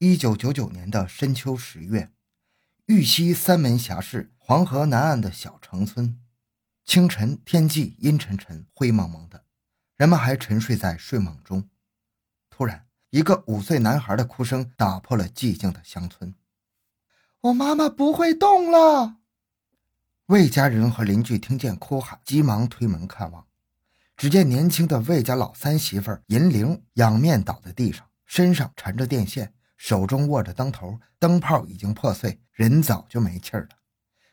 一九九九年的深秋十月，玉溪三门峡市黄河南岸的小城村，清晨天际阴沉沉、灰蒙蒙的，人们还沉睡在睡梦中。突然，一个五岁男孩的哭声打破了寂静的乡村：“我妈妈不会动了！”魏家人和邻居听见哭喊，急忙推门看望。只见年轻的魏家老三媳妇银玲仰面倒在地上，身上缠着电线，手中握着灯头，灯泡已经破碎，人早就没气儿了。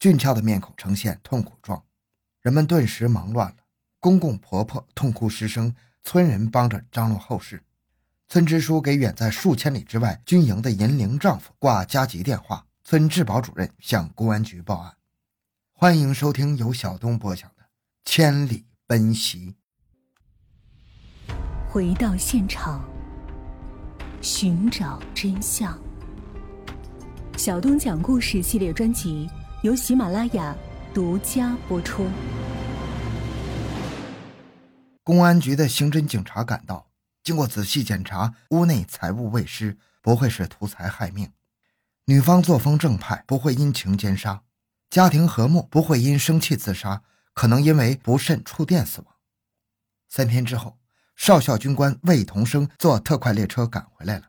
俊俏的面孔呈现痛苦状，人们顿时忙乱了。公公婆婆痛哭失声，村人帮着张罗后事。村支书给远在数千里之外军营的银铃丈夫挂加急电话，村治保主任向公安局报案。欢迎收听由小东播讲的《千里奔袭》。回到现场，寻找真相。小东讲故事系列专辑由喜马拉雅独家播出。公安局的刑侦警察赶到，经过仔细检查，屋内财物未失，不会是图财害命；女方作风正派，不会因情奸杀；家庭和睦，不会因生气自杀，可能因为不慎触电死亡。三天之后。少校军官魏同生坐特快列车赶回来了。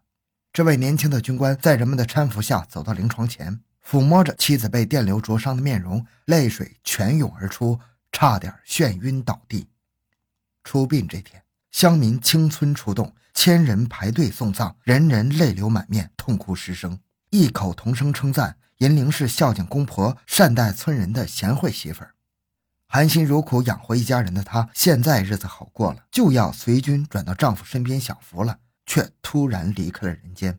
这位年轻的军官在人们的搀扶下走到灵床前，抚摸着妻子被电流灼伤的面容，泪水泉涌而出，差点眩晕倒地。出殡这天，乡民倾村出动，千人排队送葬，人人泪流满面，痛哭失声，异口同声称赞银铃是孝敬公婆、善待村人的贤惠媳妇儿。含辛茹苦养活一家人的她，现在日子好过了，就要随军转到丈夫身边享福了，却突然离开了人间。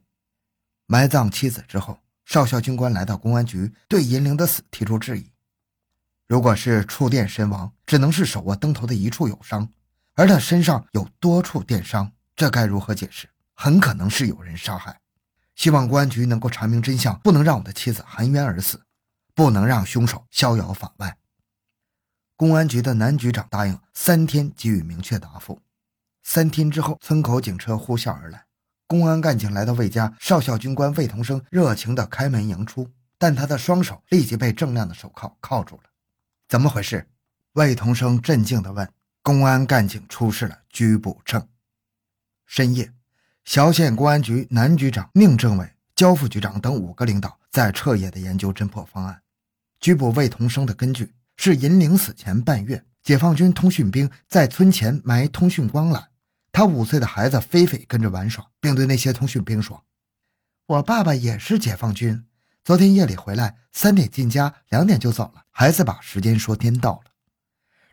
埋葬妻子之后，少校军官来到公安局，对银铃的死提出质疑。如果是触电身亡，只能是手握灯头的一处有伤，而他身上有多处电伤，这该如何解释？很可能是有人杀害。希望公安局能够查明真相，不能让我的妻子含冤而死，不能让凶手逍遥法外。公安局的男局长答应三天给予明确答复。三天之后，村口警车呼啸而来，公安干警来到魏家，少校军官魏同生热情地开门迎出，但他的双手立即被锃亮的手铐铐住了。怎么回事？魏同生镇静地问。公安干警出示了拘捕证。深夜，萧县公安局男局长宁政委、焦副局长等五个领导在彻夜的研究侦破方案。拘捕魏同生的根据。是银铃死前半月，解放军通讯兵在村前埋通讯光缆，他五岁的孩子菲菲跟着玩耍，并对那些通讯兵说：“我爸爸也是解放军，昨天夜里回来，三点进家，两点就走了。”孩子把时间说颠倒了。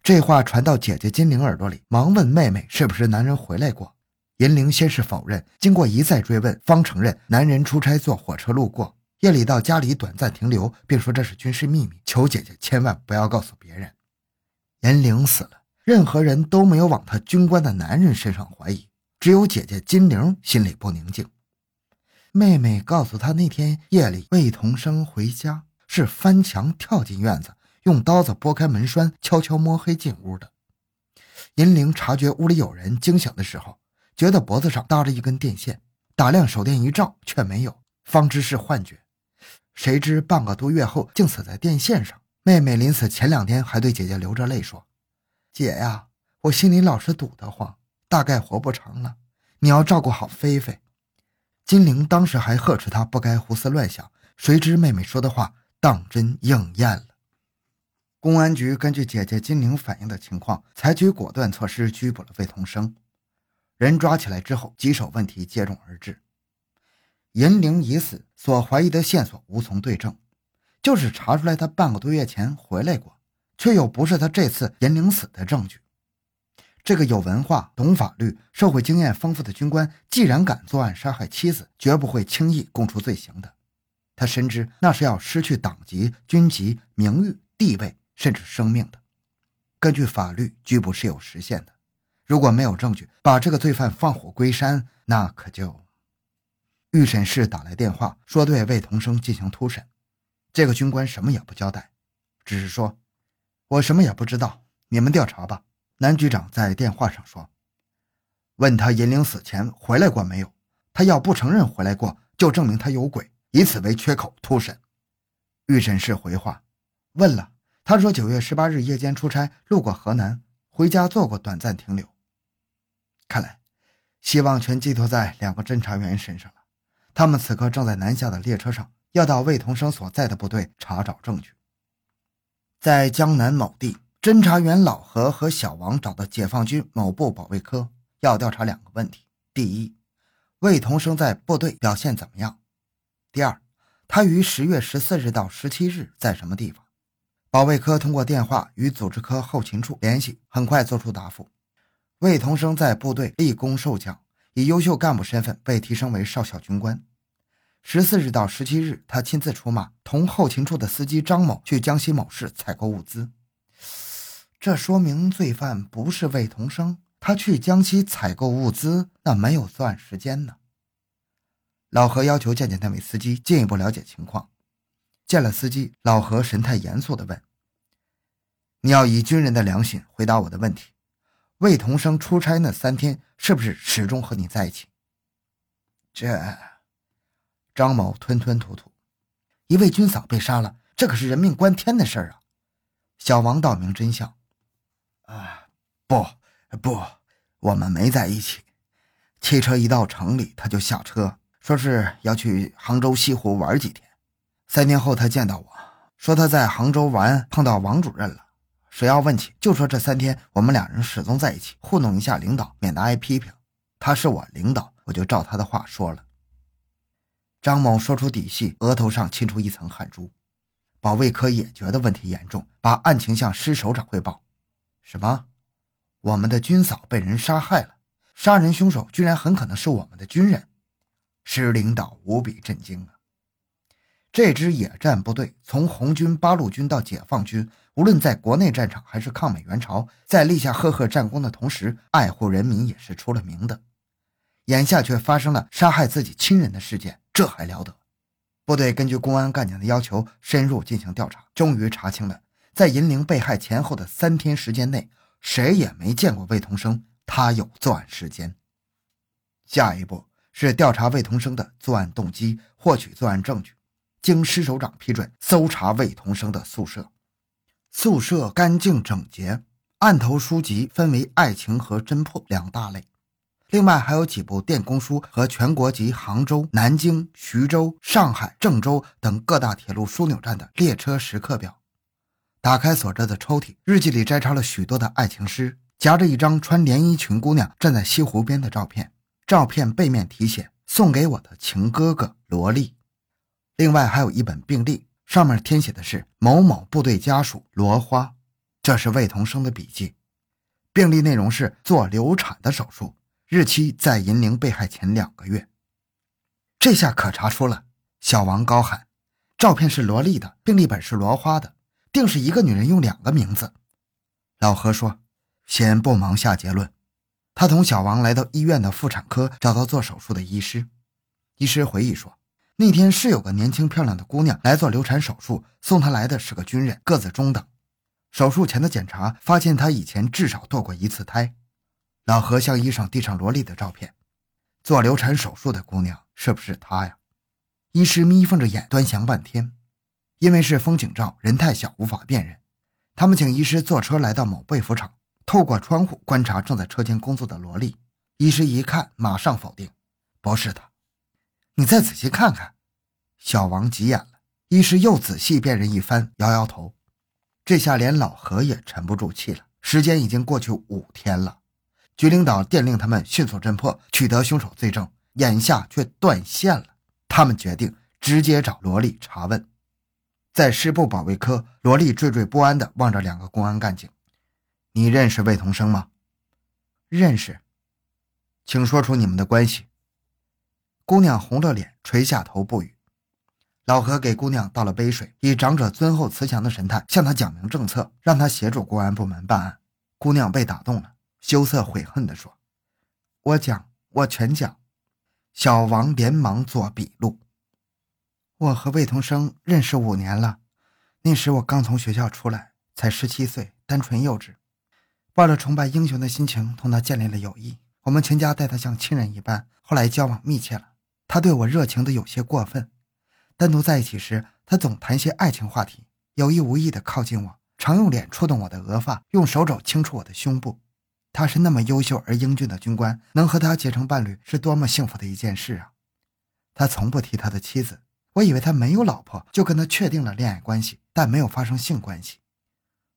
这话传到姐姐金玲耳朵里，忙问妹妹是不是男人回来过。银铃先是否认，经过一再追问，方承认男人出差坐火车路过。夜里到家里短暂停留，并说这是军事秘密，求姐姐千万不要告诉别人。严玲死了，任何人都没有往他军官的男人身上怀疑，只有姐姐金玲心里不宁静。妹妹告诉她，那天夜里魏同生回家是翻墙跳进院子，用刀子拨开门栓，悄悄摸黑进屋的。银铃察觉屋里有人，惊醒的时候，觉得脖子上搭着一根电线，打亮手电一照，却没有，方知是幻觉。谁知半个多月后，竟死在电线上。妹妹临死前两天还对姐姐流着泪说：“姐呀，我心里老是堵得慌，大概活不长了。你要照顾好菲菲。”金玲当时还呵斥她不该胡思乱想，谁知妹妹说的话当真应验了。公安局根据姐姐金玲反映的情况，采取果断措施拘捕了魏同生。人抓起来之后，棘手问题接踵而至。银铃已死，所怀疑的线索无从对证，就是查出来他半个多月前回来过，却又不是他这次银铃死的证据。这个有文化、懂法律、社会经验丰富的军官，既然敢作案杀害妻子，绝不会轻易供出罪行的。他深知那是要失去党籍、军籍、名誉、地位，甚至生命的。根据法律，拘捕是有时限的。如果没有证据，把这个罪犯放虎归山，那可就……预审室打来电话，说对魏同生进行突审。这个军官什么也不交代，只是说：“我什么也不知道，你们调查吧。”男局长在电话上说：“问他银铃死前回来过没有？他要不承认回来过，就证明他有鬼，以此为缺口突审。预审室回话问了，他说九月十八日夜间出差路过河南，回家做过短暂停留。看来，希望全寄托在两个侦查员身上了。他们此刻正在南下的列车上，要到魏同生所在的部队查找证据。在江南某地，侦查员老何和小王找到解放军某部保卫科，要调查两个问题：第一，魏同生在部队表现怎么样？第二，他于十月十四日到十七日在什么地方？保卫科通过电话与组织科后勤处联系，很快作出答复。魏同生在部队立功受奖，以优秀干部身份被提升为少校军官。十四日到十七日，他亲自出马，同后勤处的司机张某去江西某市采购物资。这说明罪犯不是魏同生，他去江西采购物资，那没有作案时间呢。老何要求见见那位司机，进一步了解情况。见了司机，老何神态严肃地问：“你要以军人的良心回答我的问题。”魏同生出差那三天，是不是始终和你在一起？这张某吞吞吐吐，一位军嫂被杀了，这可是人命关天的事儿啊！小王道明真相：啊，不不，我们没在一起。汽车一到城里，他就下车，说是要去杭州西湖玩几天。三天后，他见到我说他在杭州玩，碰到王主任了。谁要问起，就说这三天我们两人始终在一起，糊弄一下领导，免得挨批评。他是我领导，我就照他的话说了。张某说出底细，额头上沁出一层汗珠。保卫科也觉得问题严重，把案情向师首长汇报。什么？我们的军嫂被人杀害了，杀人凶手居然很可能是我们的军人。师领导无比震惊啊！这支野战部队从红军、八路军到解放军。无论在国内战场还是抗美援朝，在立下赫赫战功的同时，爱护人民也是出了名的。眼下却发生了杀害自己亲人的事件，这还了得？部队根据公安干警的要求，深入进行调查，终于查清了，在银铃被害前后的三天时间内，谁也没见过魏同生，他有作案时间。下一步是调查魏同生的作案动机，获取作案证据，经师首长批准，搜查魏同生的宿舍。宿舍干净整洁，案头书籍分为爱情和侦破两大类，另外还有几部电工书和全国级杭州、南京、徐州、上海、郑州等各大铁路枢纽站的列车时刻表。打开锁着的抽屉，日记里摘抄了许多的爱情诗，夹着一张穿连衣裙姑娘站在西湖边的照片，照片背面题写“送给我的情哥哥罗莉”。另外还有一本病历。上面填写的是某某部队家属罗花，这是魏同生的笔记。病历内容是做流产的手术，日期在银铃被害前两个月。这下可查出了。小王高喊：“照片是罗丽的，病历本是罗花的，定是一个女人用两个名字。”老何说：“先不忙下结论。”他同小王来到医院的妇产科，找到做手术的医师。医师回忆说。那天是有个年轻漂亮的姑娘来做流产手术，送她来的是个军人，个子中等。手术前的检查发现她以前至少堕过一次胎。老何向医生递上罗莉的照片，做流产手术的姑娘是不是她呀？医师眯缝着眼端详半天，因为是风景照，人太小无法辨认。他们请医师坐车来到某被服厂，透过窗户观察正在车间工作的罗莉。医师一看，马上否定：“不是她。”你再仔细看看，小王急眼了。医师又仔细辨认一番，摇摇头。这下连老何也沉不住气了。时间已经过去五天了，局领导电令他们迅速侦破，取得凶手罪证，眼下却断线了。他们决定直接找罗莉查问。在师部保卫科，罗莉惴惴不安地望着两个公安干警：“你认识魏同生吗？”“认识。”“请说出你们的关系。”姑娘红着脸，垂下头不语。老何给姑娘倒了杯水，以长者尊厚慈祥的神态向她讲明政策，让她协助公安部门办案。姑娘被打动了，羞涩悔恨地说：“我讲，我全讲。”小王连忙做笔录：“我和魏同生认识五年了，那时我刚从学校出来，才十七岁，单纯幼稚，抱着崇拜英雄的心情同他建立了友谊。我们全家待他像亲人一般，后来交往密切了。”他对我热情的有些过分。单独在一起时，他总谈些爱情话题，有意无意地靠近我，常用脸触动我的额发，用手肘轻触我的胸部。他是那么优秀而英俊的军官，能和他结成伴侣是多么幸福的一件事啊！他从不提他的妻子，我以为他没有老婆，就跟他确定了恋爱关系，但没有发生性关系。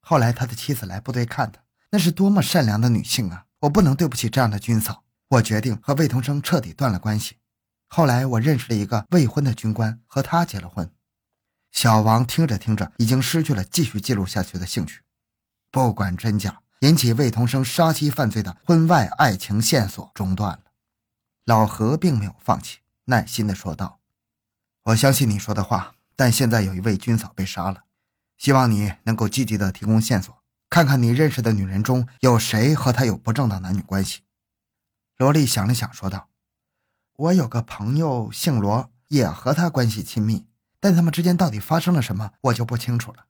后来他的妻子来部队看他，那是多么善良的女性啊！我不能对不起这样的军嫂，我决定和魏同生彻底断了关系。后来我认识了一个未婚的军官，和他结了婚。小王听着听着，已经失去了继续记录下去的兴趣。不管真假，引起魏同生杀妻犯罪的婚外爱情线索中断了。老何并没有放弃，耐心地说道：“我相信你说的话，但现在有一位军嫂被杀了，希望你能够积极地提供线索，看看你认识的女人中有谁和她有不正当男女关系。”罗丽想了想，说道。我有个朋友姓罗，也和他关系亲密，但他们之间到底发生了什么，我就不清楚了。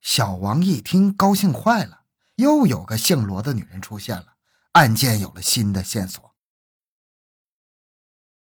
小王一听，高兴坏了，又有个姓罗的女人出现了，案件有了新的线索。